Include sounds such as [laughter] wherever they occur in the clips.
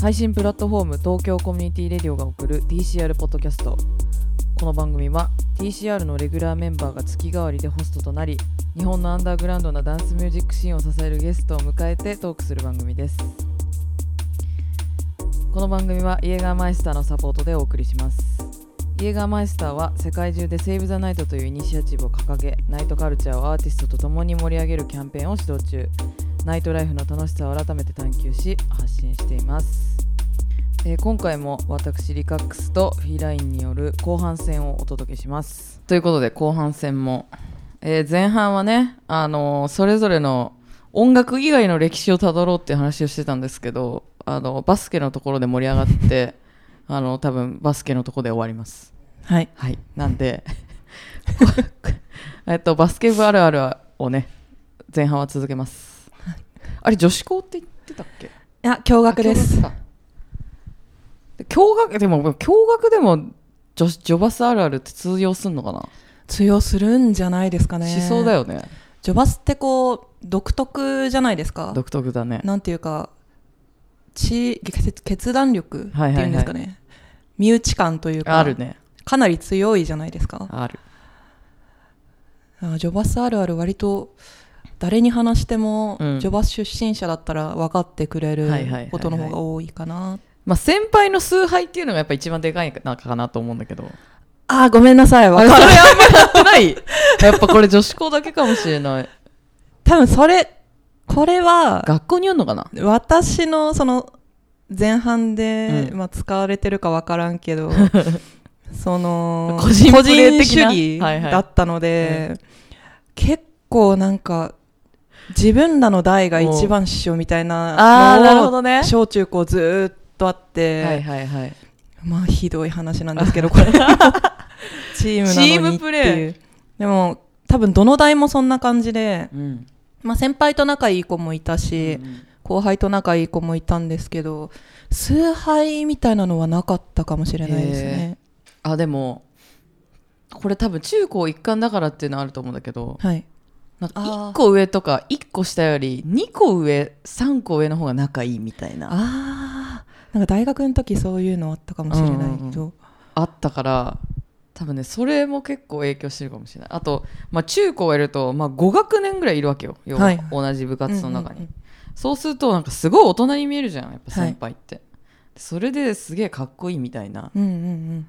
配信プラットフォーム東京コミュニティレディオが送る TCR ポッドキャスト。この番組は TCR のレギュラーメンバーが月替わりでホストとなり日本のアンダーグラウンドなダンスミュージックシーンを支えるゲストを迎えてトークする番組です。この番組はイエガーマイスターのサポートでお送りします。イエガーマイスターは世界中でセーブ・ザ・ナイトというイニシアチブを掲げナイトカルチャーをアーティストと共に盛り上げるキャンペーンを指導中ナイトライフの楽しさを改めて探求し発信しています。えー今回も私リカックスとフィーラインによる後半戦をお届けします。ということで後半戦も、えー前半はね、あのーそれぞれの音楽以外の歴史をたどろうっていう話をしてたんですけどあのバスケのところで盛り上がってあの多分バスケのところで終わりますはい。はいなんで [laughs] えっとバスケ部あるあるをね前半は続けます、あれ女子校って言ってたっけ？いや、驚愕です。あ驚愕でも驚愕でも女子ジョバスあるあるって通用すんのかな、通用するんじゃないですかね。しそうだ。よねジョバスってこう、独特じゃないですか。独特だねなんていうか、ち決決断力っていうんですかね。はい身内感というか、あるねかなり強いじゃないですか。あるあジョバスあるある割と、誰に話しても、うんジョバス出身者だったら分かってくれるはいはいはいはいことの方が多いかな。まあ先輩の崇拝っていうのがやっぱ一番でかいのかなと思うんだけどあー、ごめんなさい。あれそわかる。やっぱこれ女子校だけかもしれない多分それ、これは、学校にあんのかな？私のその前半で、うん。まあ、使われてるか分からんけど [laughs] その個人個人主義はいはい。だったので、結構なんか自分らの代が一番師匠みたいななるほのをどね。小中高ずーっとあって、はいはいはい。まあひどい話なんですけど [laughs] これ。チームなのにってチームプレいうでも多分どの代もそんな感じで、うんまあ、先輩と仲いい子もいたし、うん後輩と仲いい子もいたんですけど崇拝みたいなのはなかったかもしれないですね。あでもこれ多分中高一貫だからっていうのはあると思うんだけどはい。なんかあー。1個上とか1個下より2個上3個上の方が仲いいみたいな。ああー。なんか大学の時そういうのあったかもしれないけど、ったから多分ねそれも結構影響してるかもしれない。あと、まあ、中高やると、まあ、5学年ぐらいいるわけよ。要ははい。同じ部活の中に、うんうんうん。そうするとなんかすごい大人に見えるじゃんやっぱ先輩って、それですげえかっこいいみたいなうんうんうん。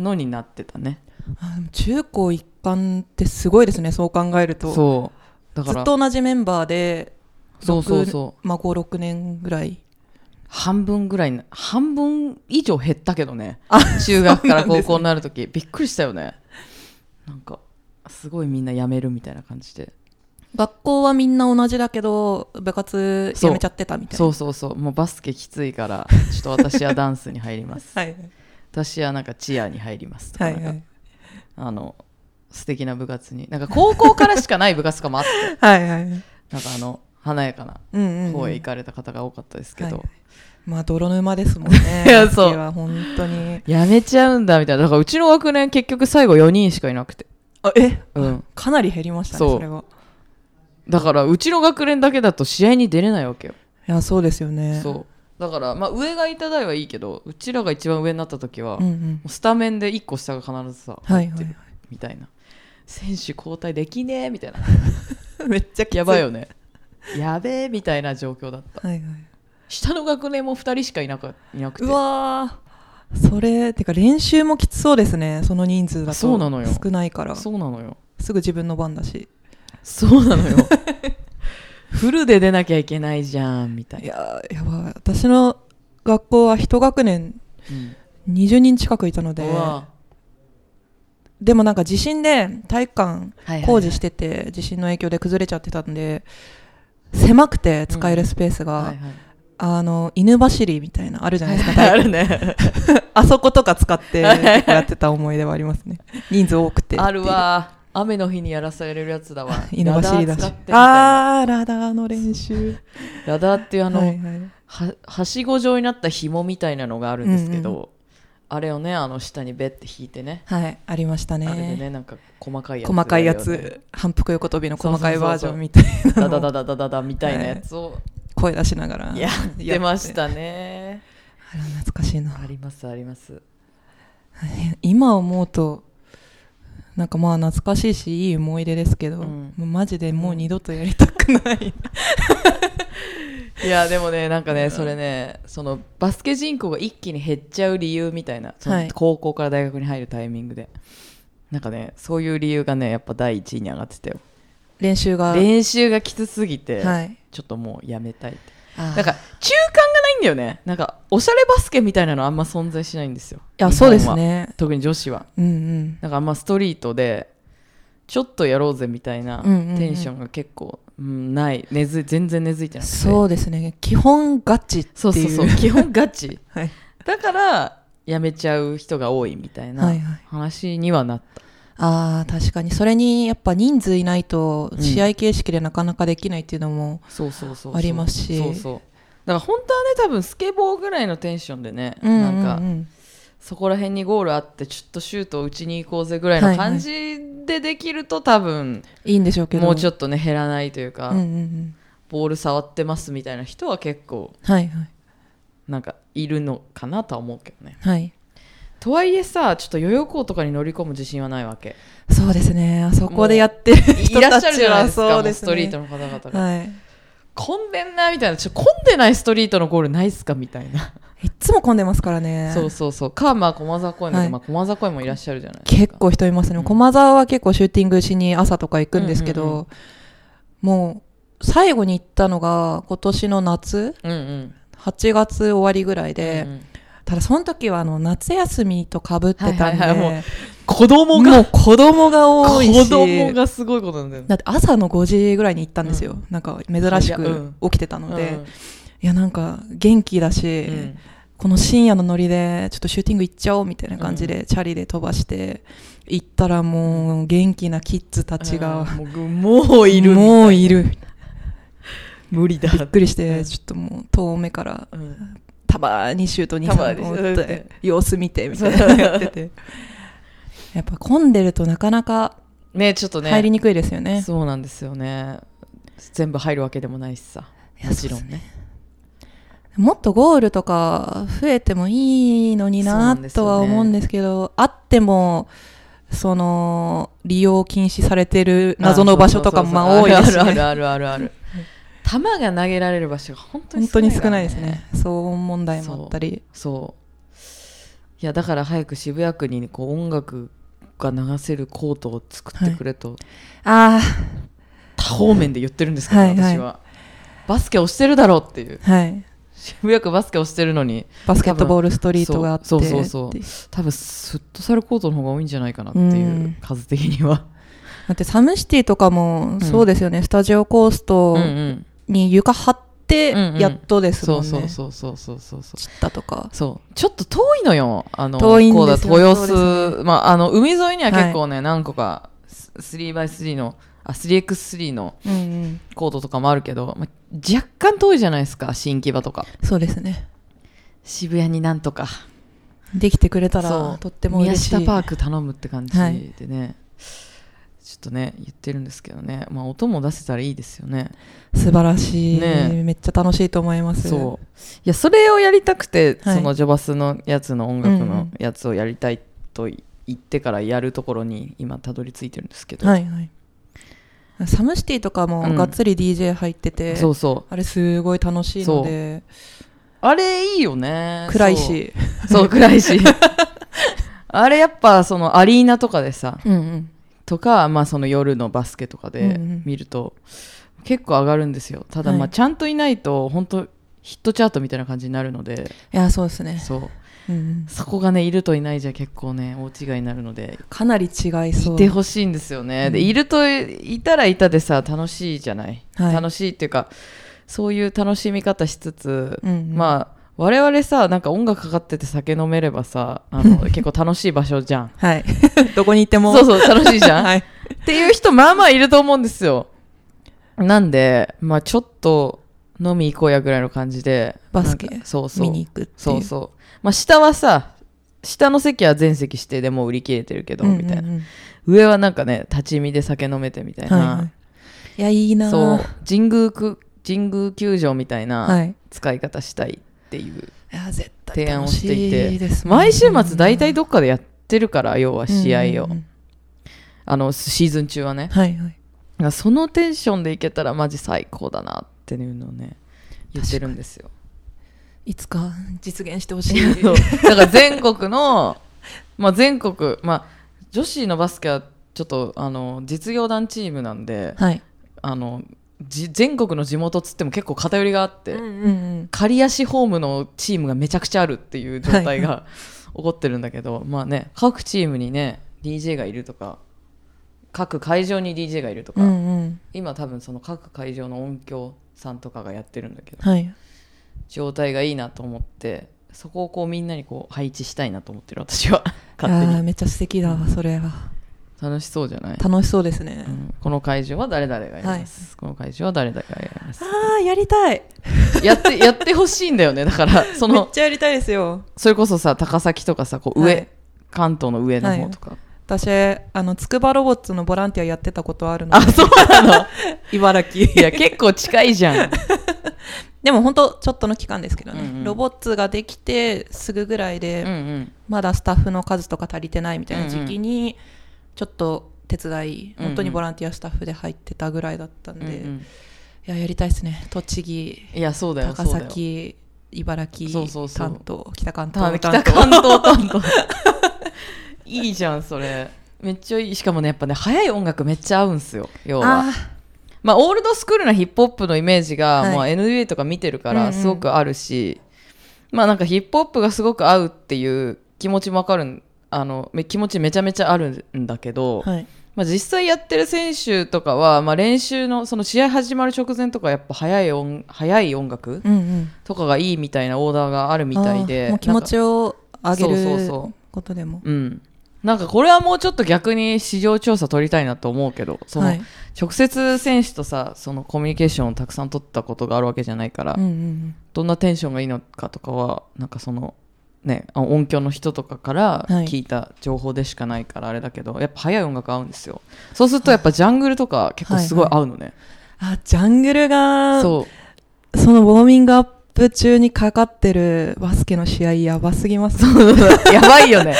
のになってたね。あでも中高一貫ってすごいですねそう考えると。そう。だからずっと同じメンバーでそうそうそう。まあ、56年ぐらい半分ぐらいな半分以上減ったけどね。中学から高校になるとき、びっくりしたよね。なんかすごいみんな辞めるみたいな感じで。学校はみんな同じだけど部活やめちゃってたみたいな。そうそうそう。もうバスケきついからちょっと私はダンスに入ります。[laughs] はい。私はなんかチアに入りますとかなんかはい。はいあの素敵な部活に。なんか高校からしかない部活とかもあって。[laughs] はいはい。なんかあの華やかな方へ行かれた方が多かったですけど、はいまあ泥沼ですもんね。[laughs] いやそう。は本当に。やめちゃうんだみたいな。だからうちの学年結局最後4人しかいなくて。あえ？うん。かなり減りましたねそれは。だからうちの学年だけだと試合に出れないわけよ、いやそうですよね。そう。だからまあ上がいた代はいいけどうちらが一番上になった時は、もうんうん。うスタメンで1個下が必ずさはいはい入ってるみたいな。選手交代できねえみたいな。[laughs] めっちゃやばいよね。やべえみたいな状況だった。はいはい下の学年も2人しかいなくいなくて。うわー。それてか練習もきつそうですね。その人数だと。そうなのよ。少ないから。そうなのよ。すぐ自分の番だし。そうなのよ。[laughs] フルで出なきゃいけないじゃんみたいいな、やーやばい。私の学校は一学年うん。20人近くいたのでうわでもなんか地震で体育館はいはいはい。工事してて地震の影響で崩れちゃってたんで狭くて使えるスペースが、はいはいあの犬走りみたいなあるじゃないですか、あるね。[laughs] あそことか使ってやってた思い出はありますね。人数多くてあるわ。雨の日にやらされるやつだわ。犬走りだし。あーラダーの練習。ラダーっていうあの、はいはい。ははしご状になった紐みたいなのがあるんですけど、うんあれをねあの下にベッて引いてね。はいありましたね。あれでねなんか細かいやつ細かいやつ。反復横跳びの細かいバージョンみたいなダダダダダダダみたいなやつを声出しながらやってましたね。あ懐かしいな。ありますあります。今思うとなんかまあ懐かしいしいい思い出ですけど、うん。マジでもう二度とやりたくない、[laughs] いやでもねなんかねそれねそのバスケ人口が一気に減っちゃう理由みたいな高校から大学に入るタイミングで。なんかねそういう理由がねやっぱ第一位に上がってたよ練習が。練習がきつすぎて、はい。ちょっともうやめたいって。なんか中間がないんだよね。なんかおしゃれバスケみたいなのあんま存在しないんですよ。いやそうですね。特に女子は。うんうん。なんかあんまストリートでちょっとやろうぜみたいなテンションが結構、うんない。根付い全然根付いてなくて。そうですね。基本ガチっていう。そうそうそう。[laughs] 基本ガチ。はい。だからやめちゃう人が多いみたいなはいはい。話にはなった、あー確かに。それにやっぱ人数いないとうん。試合形式でなかなかできないっていうのも、ありますし。そうそう。だから本当はね多分スケボーぐらいのテンションでね、うんうんなんかうんそこら辺にゴールあってちょっとシュートを打ちに行こうぜぐらいの感じでできると多分いいんでしょうけど。もうちょっっとね減らないというか、うんうんうん。ボール触ってますみたいな人は結構はいはい。なんかいるのかなとは思うけどね。はいとはいえさちょっと代々木とかに乗り込む自信はないわけ。そうですね。あそこでやってる人いらっしゃたちはそうですね。ストリートの方々が、はい。混んでんなみたいなちょ混んでないストリートのゴールないっすかみたいな、いっつも混んでますからね。そうそうそう。かまあ駒沢公園だけど、はい。まあ、駒沢公園もいらっしゃるじゃないですか。結構人いますね、うん。駒沢は結構シューティングしに朝とか行くんですけど、うんうんうん。もう最後に行ったのが今年の夏うんうん。8月終わりぐらいで、うんうんただその時はあの夏休みとかぶってたんで、はいはいはいも子供もがう子供が多いし子供がすごいことなんだよね。だって朝の5時ぐらいに行ったんですよ、うん。なんか珍しく起きてたので、うん。いやなんか元気だし、うん。この深夜のノリでちょっとシューティング行っちゃおうみたいな感じで、チャリで飛ばして行ったらもう元気なキッズたちが、うん。もういるもういる。無理だびっくりしうん。てちょっともう遠目からうんたまにシュートに打っうん。て様子見てみたいな。のやっててやっぱ混んでるとなかなかねちょっとね。入りにくいですよね。そうなんですよね。全部入るわけでもないしさ。もちろんね。もっとゴールとか増えてもいいのになとは思うんですけどあってもその利用禁止されてる謎の場所とかもまあ多いですし、ね、あるあるあるあるある球が投げられる場所が本当に本当にから少ないですね。騒音問題もあったり。そう。いやだから早く渋谷区にこう音楽が流せるコートを作ってくれと、あ多方面で言ってるんですけど、はいはい。私は。バスケをしてるだろうっていう。あはい。渋谷区バスケをしてるのに。バスケットボールストリートがあって。そうそうそう。多分フットサルコートの方が多いんじゃないかなっていううん。数的には、だってサムシティとかもそうですよね、スタジオコーストうんうんに床張ってうんうん。やっとですもそんね、うそうそうそうそうそうそう。散ったとか。そう。ちょっと遠いのよ。あの遠いんですよ。豊洲、まあ、あの海沿いには結構ね、何個か 3x3 のあ 3x3 のうんうん。コートとかもあるけど、まあ、若干遠いじゃないですか新木場とか。そうですね。渋谷になんとか。できてくれたそう。らとっても宮嬉しい。下パーク頼むって感じはい。でね、ちょっとね言ってるんですけどね、まあ、音も出せたらいいですよね。素晴らしい、ね。めっちゃ楽しいと思います。そう。いやそれをやりたくて、はい。そのジョバスのやつの音楽のうんうん。やつをやりたいと言ってからやるところに今たどり着いてるんですけど、はいはい。サムシティとかもうん。がっつり DJ 入ってて、そうそう。あれすごい楽しいので。あれいいよね。暗いし。そう。そう暗いし。[laughs] あれやっぱそのアリーナとかでさうんうんとか、まあ、その夜のバスケとかで見ると結構上がるんですよ。ただまはい。あちゃんといないと本当ヒットチャートみたいな感じになるので。いやそうですね、そう。うんうん、そこがねいるといないじゃ結構ね大違いになるので。かなり違いそう。いてほしいんですよね、でうん。いるといたらいたでさ楽しいじゃない、はい。楽しいっていうかそういう楽しみ方しつつ、うんうん。まあ我々さなんか音楽かかってて酒飲めればさあの [laughs] 結構楽しい場所じゃん。はい。[laughs] どこに行っても。そうそう楽しいじゃん、[laughs] はい。っていう人まあまあいると思うんですよ。なんでまあちょっと飲み行こうやぐらいの感じで。バスケそうそう。見に行くっていう。そうそう。まあ下はさ下の席は全席指定でもう売り切れてるけど、みたいなうん。うんうん上はなんかね立ち見で酒飲めてみたいな、はいはい。いやいいなそう。神宮く神宮球場みたいはない。使い方したいっていう提案を楽していて、毎週末大体どっかでやってるから要は試合を、あのシーズン中はね。はいはい。だからそのテンションでいけたらマジ最高だなっていうのをね言ってるんですよ。いつか実現してほしい。[laughs] だから全国の、[laughs] まあ、全国、まあ、女子のバスケはちょっとあの実業団チームなんではい。あのじ全国の地元っつっても結構偏りがあって、うんうん刈谷市ホームのチームがめちゃくちゃあるっていう状態はい。が起こってるんだけど、まあね各チームにね DJ がいるとか各会場に DJ がいるとか、うんうん。今多分その各会場の音響さんとかがやってるんだけどはい。状態がいいなと思ってそこをこうみんなにこう配置したいなと思ってる私は。勝手に。めっちゃ素敵だわそれは楽しそうじゃない、楽しそうですね。うん。この会場は誰々がやります、この会場は誰々がやります？ああやりたい。[laughs] やってやってほしいんだよね。だから [laughs] そめっのちゃやりたいですよ。それこそさ高崎とかさこう上、はい。関東の上の方とか、私あの筑波ロボッツのボランティアやってたことあるのあそうなの？[laughs] 茨城。いや結構近いじゃん。でも本当ちょっとの期間ですけどね、うんうん。ロボッツができてすぐぐらいで、うんうん。まだスタッフの数とか足りてないみたいな時期にちょっと手伝い、うんうん。本当にボランティアスタッフで入ってたぐらいだったんで、いうんうん。ややりたいですね。栃木いやそうだよ高崎茨城関東北関た東。北関東担当いいじゃんそれ。めっちゃいい。しかもねやっぱね速い音楽めっちゃ合うんすよ要は。あまあオールドスクールなヒップホップのイメージが、はい。NBA とか見てるかうんうん。らすごくあるし、まあなんかヒップホップがすごく合うっていう気持ちもわかるんあのめ気持ちめちゃめちゃあるんだけど、ーはい。まあ、実際やってる選手とかは、まあ、練習のその試合始まる直前とかやっぱ速い音速い音楽うんうん。とかがいいみたいなオーダーがあるみたいあでーもう気持ちを上げそうそうるそう。ことでも。うん。なんかこれはもうちょっと逆に市場調査取りたいなと思うけどその、はい。直接選手とさそのコミュニケーションをたくさん取ったことがあるわけじゃないから、うんうん。どんなテンションがいいのかとかはなんかそのねあ音響の人とかからはい。聞いた情報でしかないからあれだけど、やっぱ速い音楽合うんですよ。そうするとやっぱジャングルとか結構すごい合うのね、あジャングルがそのウォーミングアップ中にかかってるバスケの試合やばすぎます。やばいよね。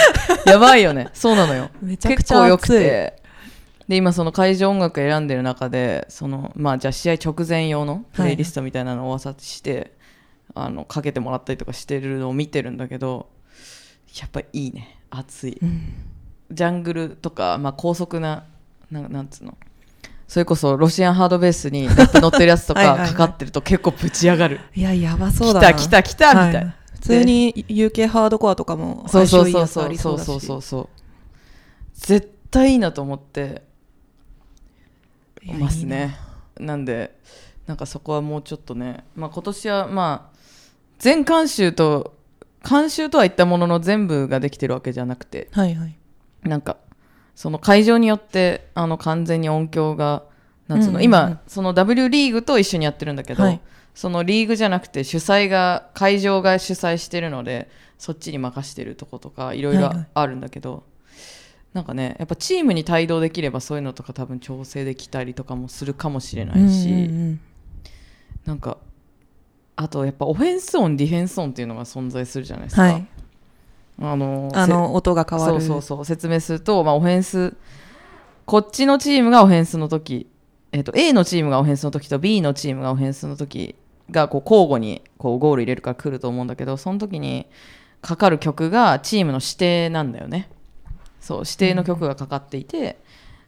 やばいよね。そうなのよ。めちゃくちゃ結構よくて。で今その会場音楽選んでる中でそのまあじゃあ試合直前用のプレイリストみたいなのをお渡しして、あのかけてもらったりとかしてるのを見てるんだけどやっぱいいね。熱い。うん。ジャングルとか、まあ、高速ななんなんつうの？それこそロシアンハードベースに乗ってるやつとか [laughs] かかってると結構ぶち上がる。いややばそう来だな。た来た来たみたいな、はい。普通に UK ハードコアとかもそうそうそうそうそうりそうそう。そう絶対いいなと思ってますね。なんでなんかそこはもうちょっとね、まあ、今年はまあ全監修と監修とは言ったものの全部ができてるわけじゃなくてはいはい。なんかその会場によってあの完全に音響がなんつうの、うんうんうん。今その W リーグと一緒にやってるんだけど、はい。そのリーグじゃなくて主催が会場が主催してるのでそっちに任してるとことかいろいろはいはい。あるんだけど、なんかねやっぱチームに帯同できればそういうのとか多分調整できたりとかもするかもしれないし、うんうん。なんかあとやっぱオフェンス音ディフェンス音っていうのが存在するじゃないですか。うんはい。あのあの音が変わる。そうそうそう。説明すると、まあ、オフェンスこっちのチームがオフェンスの時、えっと A のチームがオフェンスの時と B のチームがオフェンスの時がこう交互にこうゴール入れるから来ると思うんだけどその時にかかる曲がチームの指定なんだよね。そう指定の曲がかかっていて、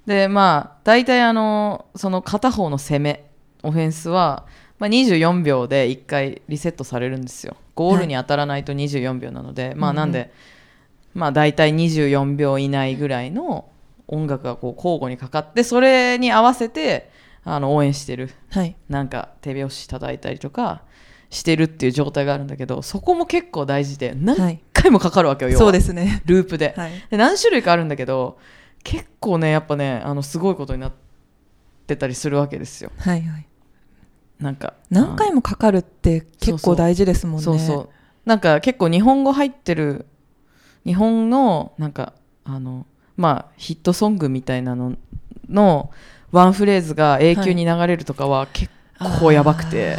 でまあ大体あのその片方の攻めオフェンスは、まあ、24秒で1回リセットされるんですよ。ゴールに当たらないと24秒なので、まあなんで、まあ大体24秒以内ぐらいの音楽がこう交互にかかってそれに合わせてあの応援してる。はい。なんか手拍子叩いたりとかしてるっていう状態があるんだけどそこも結構大事では何い回もかかるわけよ、要は。そうですね。ループで,、はい。で何種類かあるんだけど結構ねやっぱねあのすごいことになってたりするわけですよ。はいはいなんか何回もかかるって結構大事ですもんね。そうそう。なんか結構日本語入ってる日本のなんかあのまあヒットソングみたいなののワンフレーズが永久に流れるとかは結構やばくて、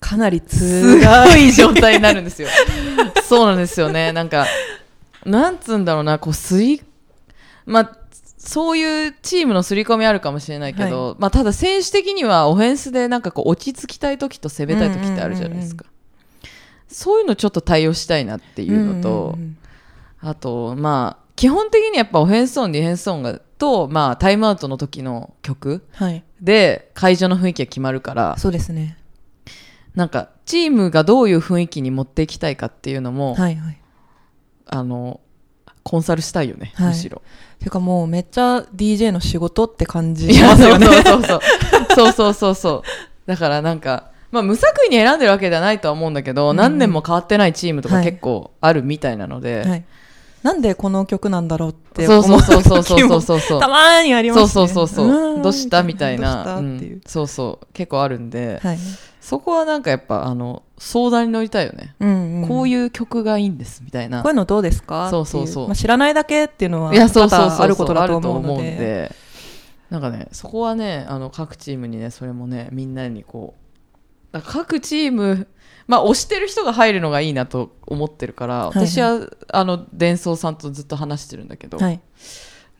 かなりすごい状態になるんですよ。[laughs] そうなんですよね。なんかなんつうんだろうなこうすりまあそういうチームの刷り込みあるかもしれないけど、まあ、ただ選手的にはオフェンスでなんかこう落ち着きたい時と攻めたい時ってあるじゃないですか、そういうのちょっと対応したいなっていうのと、あとまあ基本的にやっぱオフェンスゾーンディフェンスゾーンがと、まあ、タイムアウトの時の曲はい。で会場の雰囲気が決まるからそうですね。なんかチームがどういう雰囲気に持っていきたいかっていうのも、はいはい。あのコンサルしたいよね、はい。むしろ。てかもうめっちゃ DJ の仕事って感じしますよねそうそうそう。[laughs] そうそうそうそう。だからなんか、まあ無作為に選んでるわけではないとは思うんだけど、うん何年も変わってないチームとかはい結構あるみたいなので、はいなんでこの曲なんだろうってそう思そうそうそうそうそうそう。たまーにありますそねうそうそうそう。ーんどうしたみたいどうな。したうんっていう、そうそう。結構あるんで、はいそこはなんかやっぱ、あの、相談に乗りたいよね。うんうん。こういう曲がいいんです、みたいな。こういうのどうですか？そうそうそう。まあ、知らないだけっていうのはいや、そうそうあることだと思うんで。なんかね、そこはね、あの、各チームにね、それもね、みんなにこう、各チーム、まあ、推してる人が入るのがいいなと思ってるから、いはい。私は、あの、伝送さんとずっと話してるんだけど、はい。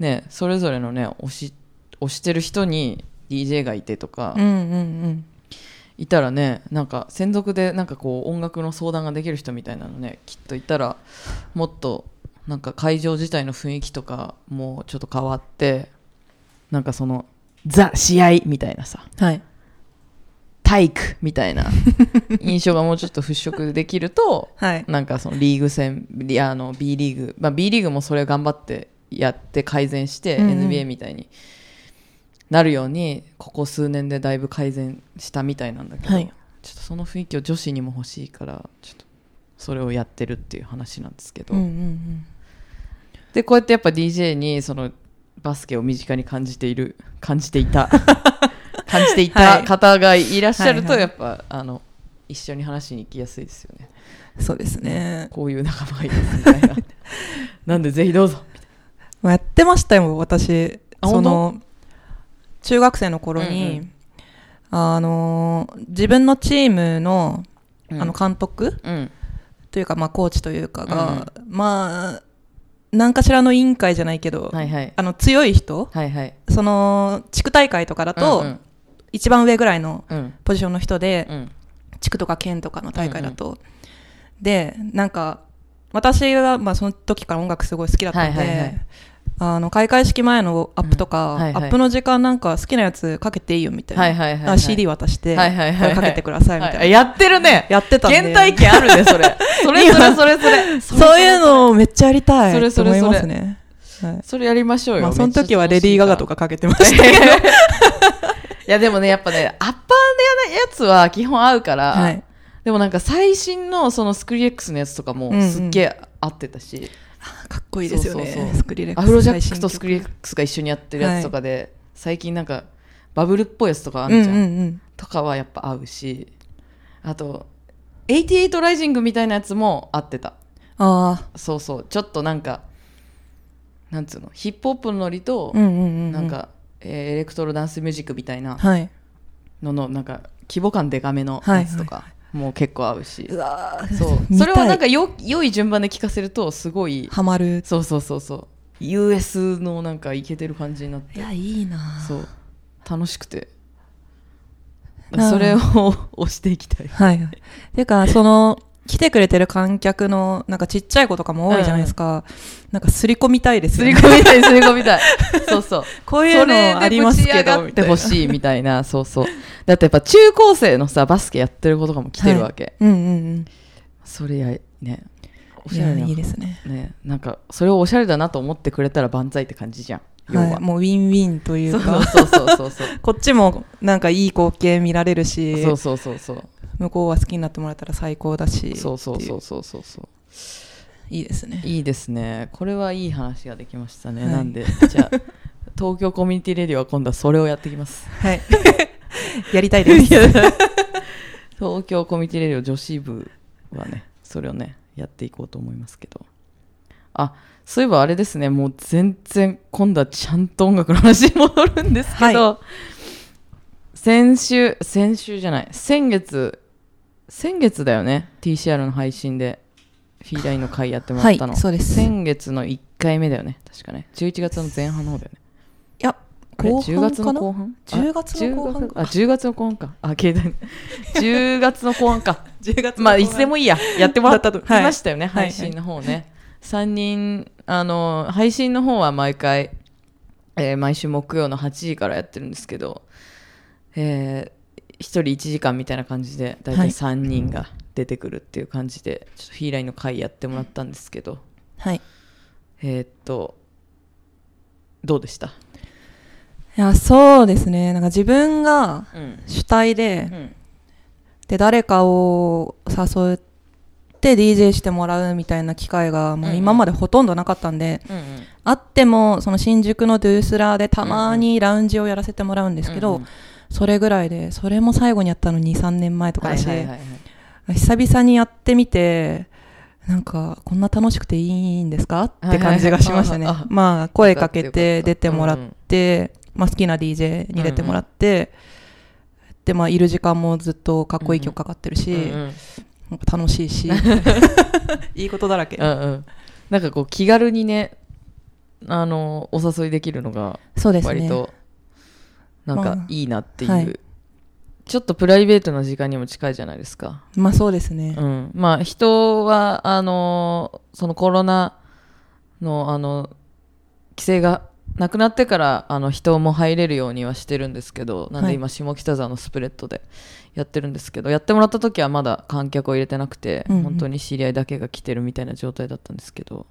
ね、それぞれのね、推し、推してる人に DJ がいてとか、うんうんうんいたらねなんか専属でなんかこう音楽の相談ができる人みたいなのねきっといたらもっとなんか会場自体の雰囲気とかもちょっと変わってなんかそのザ試合みたいなさはい。体育みたいな [laughs] 印象がもうちょっと払拭できるとはい。なんかそのリーグ戦リあの B リーグ、まあ、B リーグもそれ頑張ってやって改善して、NBA みたいになるようにここ数年でだいぶ改善したみたいなんだけど、はい。ちょっとその雰囲気を女子にも欲しいからちょっとそれをやってるっていう話なんですけど、うんうんうん。でこうやってやっぱ DJ にそのバスケを身近に感じている感じていた [laughs] 感じていはい。た方がいらっしゃると、はいはいやっぱあの一緒に話しに行きやすいですよね。そうですね。こういう仲間がいいですみたいな。[laughs] なんでぜひどうぞ。まあやってましたよ私。あその中学生の頃に、うんうん。あのー自分のチームのうん。あの監督、うん。というか、まあ、コーチというかが、まあ何かしらの委員会じゃないけど、はいはい。あの強い人はいはい。その地区大会とかだと、うん一番上ぐらいのうん。ポジションの人で、うん。地区とか県とかの大会だと、でなんか私は、まあ、その時から音楽すごい好きだったんで、はいはいはいあの開会式前のアップとか、うん。はいはい。アップの時間なんか好きなやつかけていいよみたいな、はいはいはいはい。あ CD 渡して、はいはいはいはい。かけてくださいみたいな、はいやってるね。やってたんで。原体験あるねそれ。[laughs] それそれそれ。それそういうのをめっちゃやりたいそれそれと思いそれますね。はい。それやりましょうよ、まあ、その時はレディー・ガガとかかかけてましたけど。いやでもねやっぱねアッパーなやつは基本合うから、はい。でもなんか最新のそのスクリレックスのやつとかもうんうん。すっげえ合ってたし、かっこいいですよね。そうそうスクリレックスアフロジャックとスクリレックスが一緒にやってるやつとかで、最近なんかバブルっぽいやつとかあるじゃん、うんうんうん。とかはやっぱ合うしあと88ライジングみたいなやつも合ってたあそうそうちょっとなんかなんつうのヒップホップのノリと、あ。うんうん。なん、か、えーエレクトロダンスミュージックみたいなはい。ののなんか規模感でかめのやつとかもう結構合うし、うわー。そう。[laughs] それをなんかよ良い順番で聴かせるとすごいハマる。そうそうそうそう。US のなんかイケてる感じになって。いや、いいなそう。楽しくて。うんそれを [laughs] 押していきたい。はい。はい。ていうか、その、来てくれてる観客の、なんかちっちゃい子とかも多いじゃないですか。なんか、すり込みたいですすりよね。込みたいすり込みたい [laughs] そうそうこういうのありますけど、ってほいしいみたいなそうそうだってやっぱ中高生のさバスケやってる子とかも来てるわけ、な。うんうんうん。それやねおしゃれないいですね。ねなんかそれをおしゃれだなと思ってくれたら万歳って感じじゃん要は、はい。もう、ウィンウィンというそうか、そうそうそうそう [laughs] こっちも、なんかいい光景見られるし、そうそうそうそう向こうは好きになってもらえたら最高だし、そうそうそうそうそうそう。いいですね。いいですね。これはいい話ができましたね、はい。なんで。じゃあ [laughs] 東京コミュニティレディは今度はそれをやってきます。はい。[laughs] やりたいです。東京コミュニティレディオ女子部はねそれをねやっていこうと思いますけど。あそういえばあれですね。もう全然今度はちゃんと音楽の話に戻るんですけど、先週先週じゃない。先月先月だよね TCR の配信で。フィーラインの回やってもらったの、はいそうです。先月の1回目だよね。確かね。11月の前半の方だよね。いや後半10月の後半？あ10月の後半10月あ10月の後半か。あ携帯。10月の後半か。10月まあいつでもいいや。やってもらったとだったとはい。ましたよね、はい配信の方ね、3人あの配信の方は毎回、えー毎週木曜の8時からやってるんですけど、え1人1時間みたいな感じで大体はい。3人が出てくるっていう感じで、ちょっとフィーラインの回やってもらったんですけど。はい。いえーっとどうでした？やそうですね。なんか自分がうん。主体で、うん。で誰かを誘って DJ してもらうみたいな機会がもう今までほとんどなかったんで、うんうん。あってもその新宿のドゥースラーでたまにラウンジをやらせてもらうんですけど、うんうんそれぐらいでそれも最後にやったの23年前とかだし、はいはい久々にやってみてなんかこんな楽しくていいんですか？って感じがしましたね。はいはいはい。あまあ声かけて出てもらって、まあ、好きな DJ に出てもらって、でまあいる時間もずっとかっこいい曲かかってるし、うんうん。楽しいし [laughs] いいことだらけ、うんうん、なんかこう気軽にねあのお誘いできるのがそうですね。割となんかまあいいなっていう、はい。ちょっとプライベートな時間にも近いじゃないですか、まあそうですね、うん、まあ人はあのそのコロナのあの規制がなくなってからあの人も入れるようにはしてるんですけどなんで今下北沢のスプレッドでやってるんですけど、やってもらった時はまだ観客を入れてなくて、うんうん。本当に知り合いだけが来てるみたいな状態だったんですけど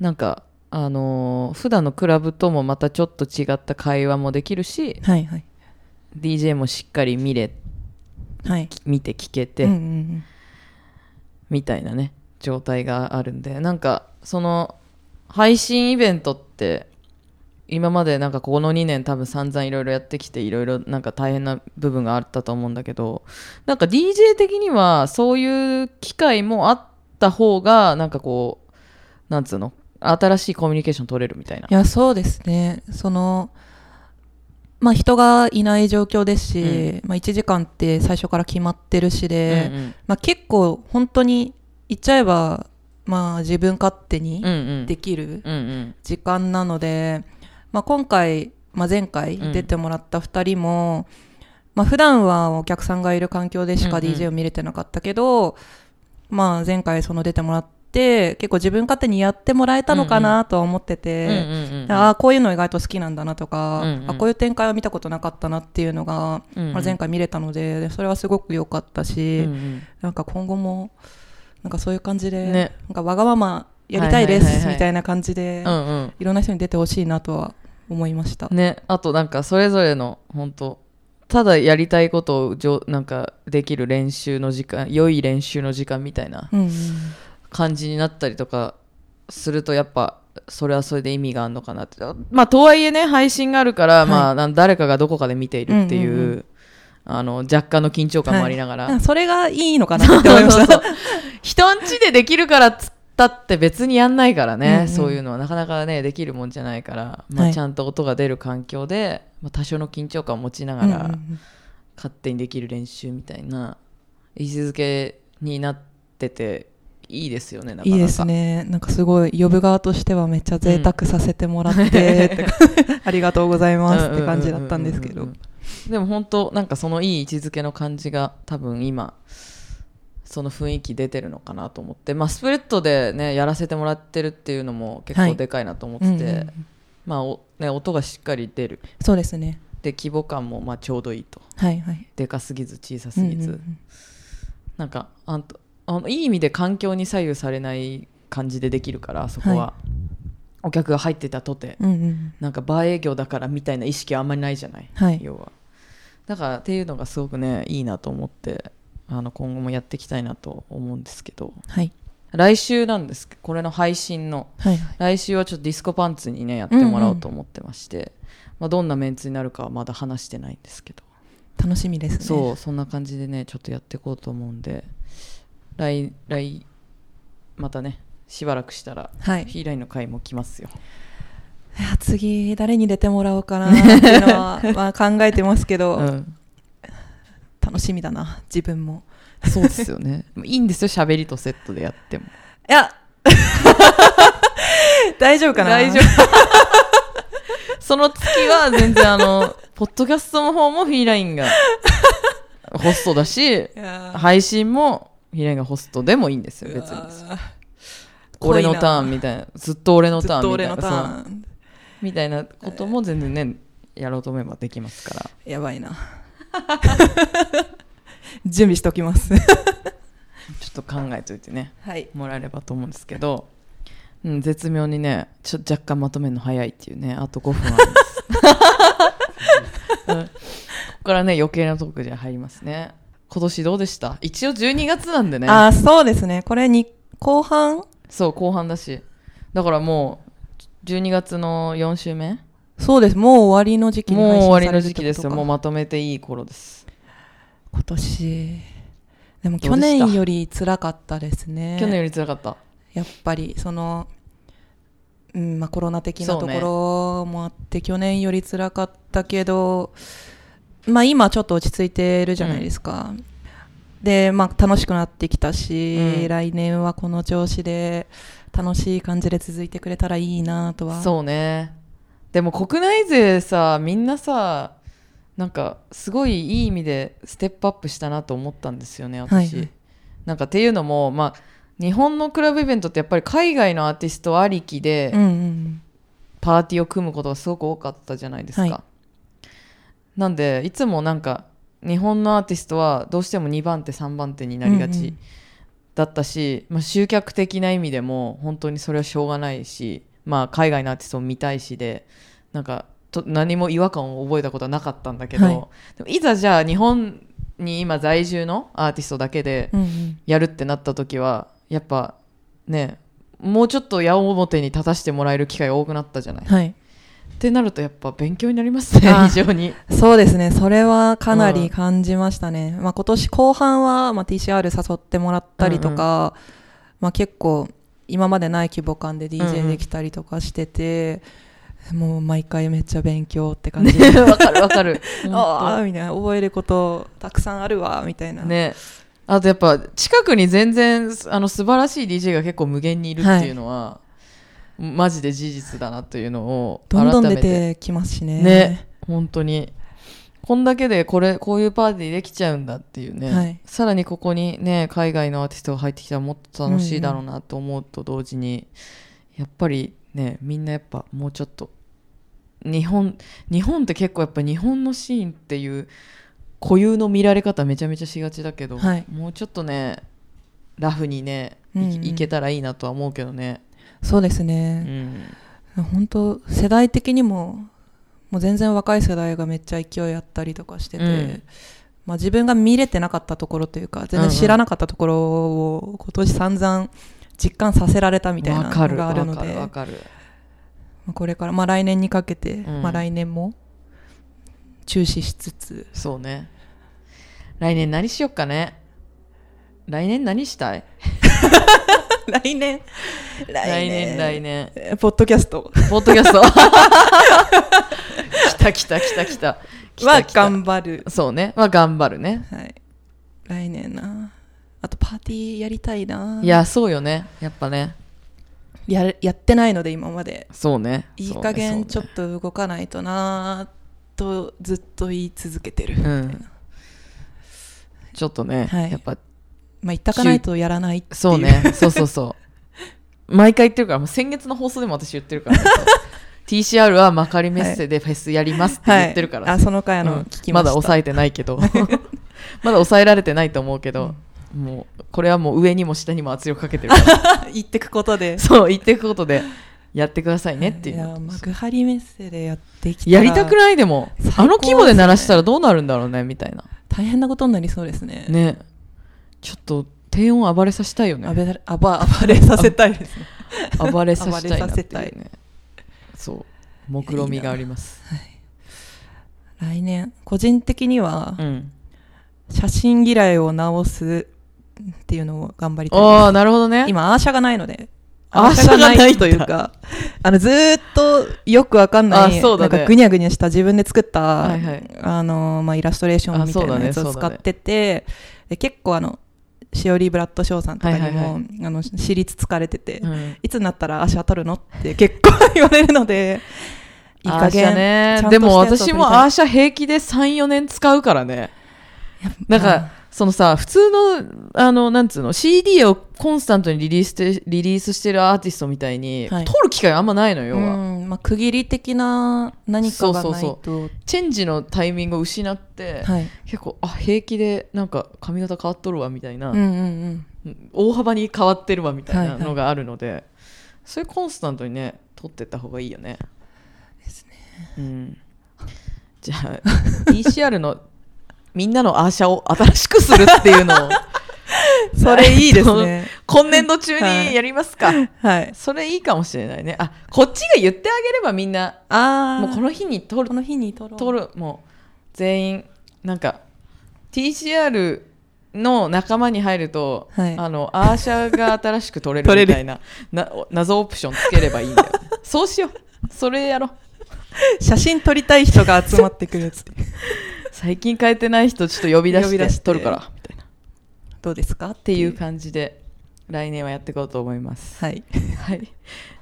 なんかあのー普段のクラブともまたちょっと違った会話もできるしはいはい。DJ もしっかり見れはい。見て聞けて、うんうんうんみたいなね状態があるんでなんかその配信イベントって今までなんかこの2年多分散々いろいろやってきていろいろなんか大変な部分があったと思うんだけどなんか DJ 的にはそういう機会もあった方がなんかこうなんつうの新しいコミュニケーション取れるみたいな。いやそうですね。そのまあ人がいない状況ですし、まあ1時間って最初から決まってるしで、うんうん。まあ、結構本当に言っちゃえばまあ自分勝手にうんうん。できるうんうん。時間なので、まあ、今回、まあ、前回うん。出てもらった2人も、まあ普段はお客さんがいる環境でしかうんうん。DJ を見れてなかったけど、まあ前回その出てもらって結構自分勝手にやってもらえたのかなとは思ってうんて、ああこういうの意外と好きなんだなとか、うんうん。あこういう展開は見たことなかったなっていうのが、うんうん。まあ、前回見れたのでそれはすごく良かったし、うんうん。なんか今後もなんかそういう感じで、ね。なんかわがままやりたいですみたいな感じで、うんうん。いろんな人に出てほしいなとは思いました。ね、あとなんかそれぞれの本当ただやりたいことをじょなんかできる練習の時間良い練習の時間みたいな感じになったりとかするとやっぱそれはそれで意味があるのかなって。まあとはいえね配信があるから、はい。まあ誰かがどこかで見ているっていう,、うんうんうあの若干の緊張感もありながら、なんかそれがいいのかなって思いました。そう。そうそう人んちでできるからっつったって別にやんないからね、うんうん。そういうのはなかなかねできるもんじゃないから、まあ、はい。ちゃんと音が出る環境で、まあ、多少の緊張感を持ちながら、うんうんうん。勝手にできる練習みたいな位置づけになってていいですよねなかなか。いいですね。なんかすごい呼ぶ側としてはめっちゃ贅沢させてもらって [laughs] ありがとうございますって感じだったんですけど。でも本当なんかそのいい位置づけの感じが多分今その雰囲気出てるのかなと思って、まあ、スプレッドでねやらせてもらってるっていうのも結構でかいなと思ってて、まあおね、音がしっかり出る。そうですね。で規模感もまあちょうどいいと。はいはい。でかすぎず小さすぎず、うんうんうん。なんかあんとあのいい意味で環境に左右されない感じでできるからそこは、はお客が入ってたとて、うんうんなんかバー営業だからみたいな意識はあんまりないじゃない、はい。要は。だからっていうのがすごくねいいなと思ってあの今後もやっていきたいなと思うんですけど。はい。来週なんですけどこれの配信の。はい。はい。来週はちょっとディスコパンツにねやってもらおうと思ってまして、まあ、どんなメンツになるかはまだ話してないんですけど。楽しみですね。そうそんな感じでねちょっとやっていこうと思うんで来来またねしばらくしたらはい。フィーラインの回も来ますよ。いや次誰に出てもらおうかなっていうのは [laughs] まあ考えてますけど、うん。楽しみだな自分も。そうですよね。[laughs] いいんですよ喋りとセットでやっても。いや [laughs] 大丈夫かな？大丈夫。その月は全然あのポッドキャストの方もフィーラインがホストだし配信もフィーラインがホストでもいいんですよ別に。俺のターンみたいな。ずっと俺のずターンみたいな。みたいなことも全然ねやろうと思えばできますから。やばいな。[laughs] 準備しときます。[laughs] ちょっと考えといてね。はい。もらえればと思うんですけど、うん、絶妙にねちょ若干まとめるの早いっていうね。あと5分あります、[laughs] うん。ここからね余計なトークじゃ入りますね今年どうでした？一応12月なんでね。あーそうですね。これに後半？そう後半だし。だからもう12月の4週目？そうです。もう終わりの時期にもう終わりの時期ですよ。もうまとめていい頃です。今年。でも去年より辛かったですね。去年より辛かった？やっぱりその、うんまあ、コロナ的なところもあって、去年より辛かったけど、まあ、今ちょっと落ち着いてるじゃないですか、で、まあ、楽しくなってきたし、うん。来年はこの調子で楽しい感じで続いてくれたらいいなとは。そうね。でも国内勢さみんなさなんかすごいいい意味でステップアップしたなと思ったんですよね私、はいはい。なんかっていうのもまあ日本のクラブイベントってやっぱり海外のアーティストありきでうんうん。パーティーを組むことがすごく多かったじゃないですか、はいなんでいつもなんか日本のアーティストはどうしても2番手3番手になりがちうんうん。だったし、まあ、集客的な意味でも本当にそれはしょうがないし、まあ、海外のアーティストを見たいしでなんかと何も違和感を覚えたことはなかったんだけど、はい。でもいざじゃあ日本に今在住のアーティストだけでうんうん。やるってなった時はやっぱねもうちょっと矢面に立たせてもらえる機会が多くなったじゃない。はいってなるとやっぱ勉強になりますねあ非常に。そうですね、それはかなり感じましたね。まあ、今年後半は、まあ、TCR 誘ってもらったりとか、まあ、結構今までない規模感でうんうん。DJ できたりとかしてて、もう毎回めっちゃ勉強って感ねじ。[laughs] で、わかるわかる。[laughs] ああ本みたいな。覚えることたくさんあるわみたいな、当ね。あとやっぱ近くに全然あの素晴らしい DJ が結構無限にいるっていうのは、マジで事実だなというのをどんどん出改めて。てきますしね。ね本当に。こんだけでこれこういうパーティーできちゃうんだっていうね、はい。さらにここにね海外のアーティストが入ってきたらもっと楽しいだろうなと思うと同時に、やっぱりねみんなやっぱもうちょっと日本日本って結構やっぱ日本のシーンっていう固有の見られ方めちゃめちゃしがちだけど、はい。もうちょっとねラフにねいけたらいいなとは思うけどね、そうですうね、ん、本当世代的にももう全然若い世代がめっちゃ勢いあったりとかしてて、うん。まあ、自分が見れてなかったところというか全然知らなかったところを今年散々実感させられたみたいなのがあるのでこれから、まあ、来年にかけて、うん。まあ、来年も注視しつつ。そうね。来年何しよっかね。来年何したい？[laughs] [laughs] 来年。来年来年。えポッドキャスト。ポッドキャスト。[laughs] 来た来た来た来た。来は頑張る、そうね。は頑張るね。はい、来年な。あとパーティーやりたいな。いやそうよね。やっぱね。やれやってないので今まで。そうね。いい加減ちょっとと動かないとなぁとずっと言い続けてる、うん。ちょっとね、はい。やっぱまあ言ったかないとやらないっていう。そうね。そうそうそう。毎回言ってるから。先月の放送でも私言ってるから。[laughs] TCR はマカリメッセでフェスやりますってはい言ってるから、あその回あの、うん聞きました。だ抑えてないけど。まだ抑えられてないと思うけど、もうこれはもう上にも下にも圧力かけてる。か [laughs] ら言ってくことで。そう言っていくことで。やってくださいねっていうや幕張メッセでやってきたやりたくない？でも、ね。あの規模で鳴らしたらどうなるんだろうねみたいな。大変なことになりそうですね。ねちょっと低音暴れさせたいよね。暴れ暴暴れさせたいですね。[laughs] 暴れさせたいなっていうね。そう。目論みがあります。来年個人的にはうん。写真嫌いを直すっていうのを頑張りたいああでなるほどね。す今アーシャがないので。アーシャがないいというか、あの、ずーっとよくわかんない、ね。なんかぐにゃぐにゃした自分で作った、はいはい。あの、まあ、イラストレーションみたいなやつを使ってて、で結構あの、しおりブラッドショーさんとかにも、はいはいはあの、知りつつかれてて、うん。いつになったらアーシャ取るのって結構言われるので、[laughs] いい加減、ね。でも私もアーシャ平気で34年使うからね。なんかそのさ普通のあのなんつうの CD をコンスタントにリリースしてリリースしてるアーティストみたいに、はい。撮る機会あんまないのよ、要は。うん。まあ、区切り的な何かがないと。そうそうチェンジのタイミングを失って、はい。結構あ平気でなんか髪型変わっとるわみたいな、うんうんうん。大幅に変わってるわみたいないのがあるので、それコンスタントにね撮ってった方がいいよね。ですね。うん。じゃあ [laughs] ECR のみんなのアーシャを新しくするっていうのを。[laughs] それいいですね。[laughs] 今年度中にやりますか、はい。それいいかもしれないね。あこっちが言ってあげればみんなああもうこの日に撮る。この日に撮ろう。撮るもう全員なんか TCR の仲間に入ると、はい。あのアーシャが新しく撮れるみたいな [laughs] な謎オプションつければいいんだよ。そうしよう。それやろう。写真撮りたい人が集まってくるっつ最近変えてない人ちょっと呼び出してして。撮るからみたいな。っどうですか？っていう感じで来年はやっていこうと思います。はい。[laughs] はい。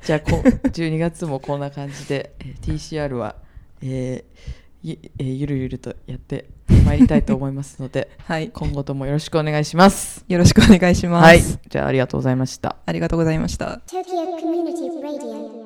じゃあこ12月もこんな感じで、えー TCR は、えーゆえーゆるゆるとやってまいりたいと思いますので [laughs] はい。今後ともよろしくお願いします。よろしくお願いします、はい、じゃあありがとうございました。ありがとうございました。Tokyo Community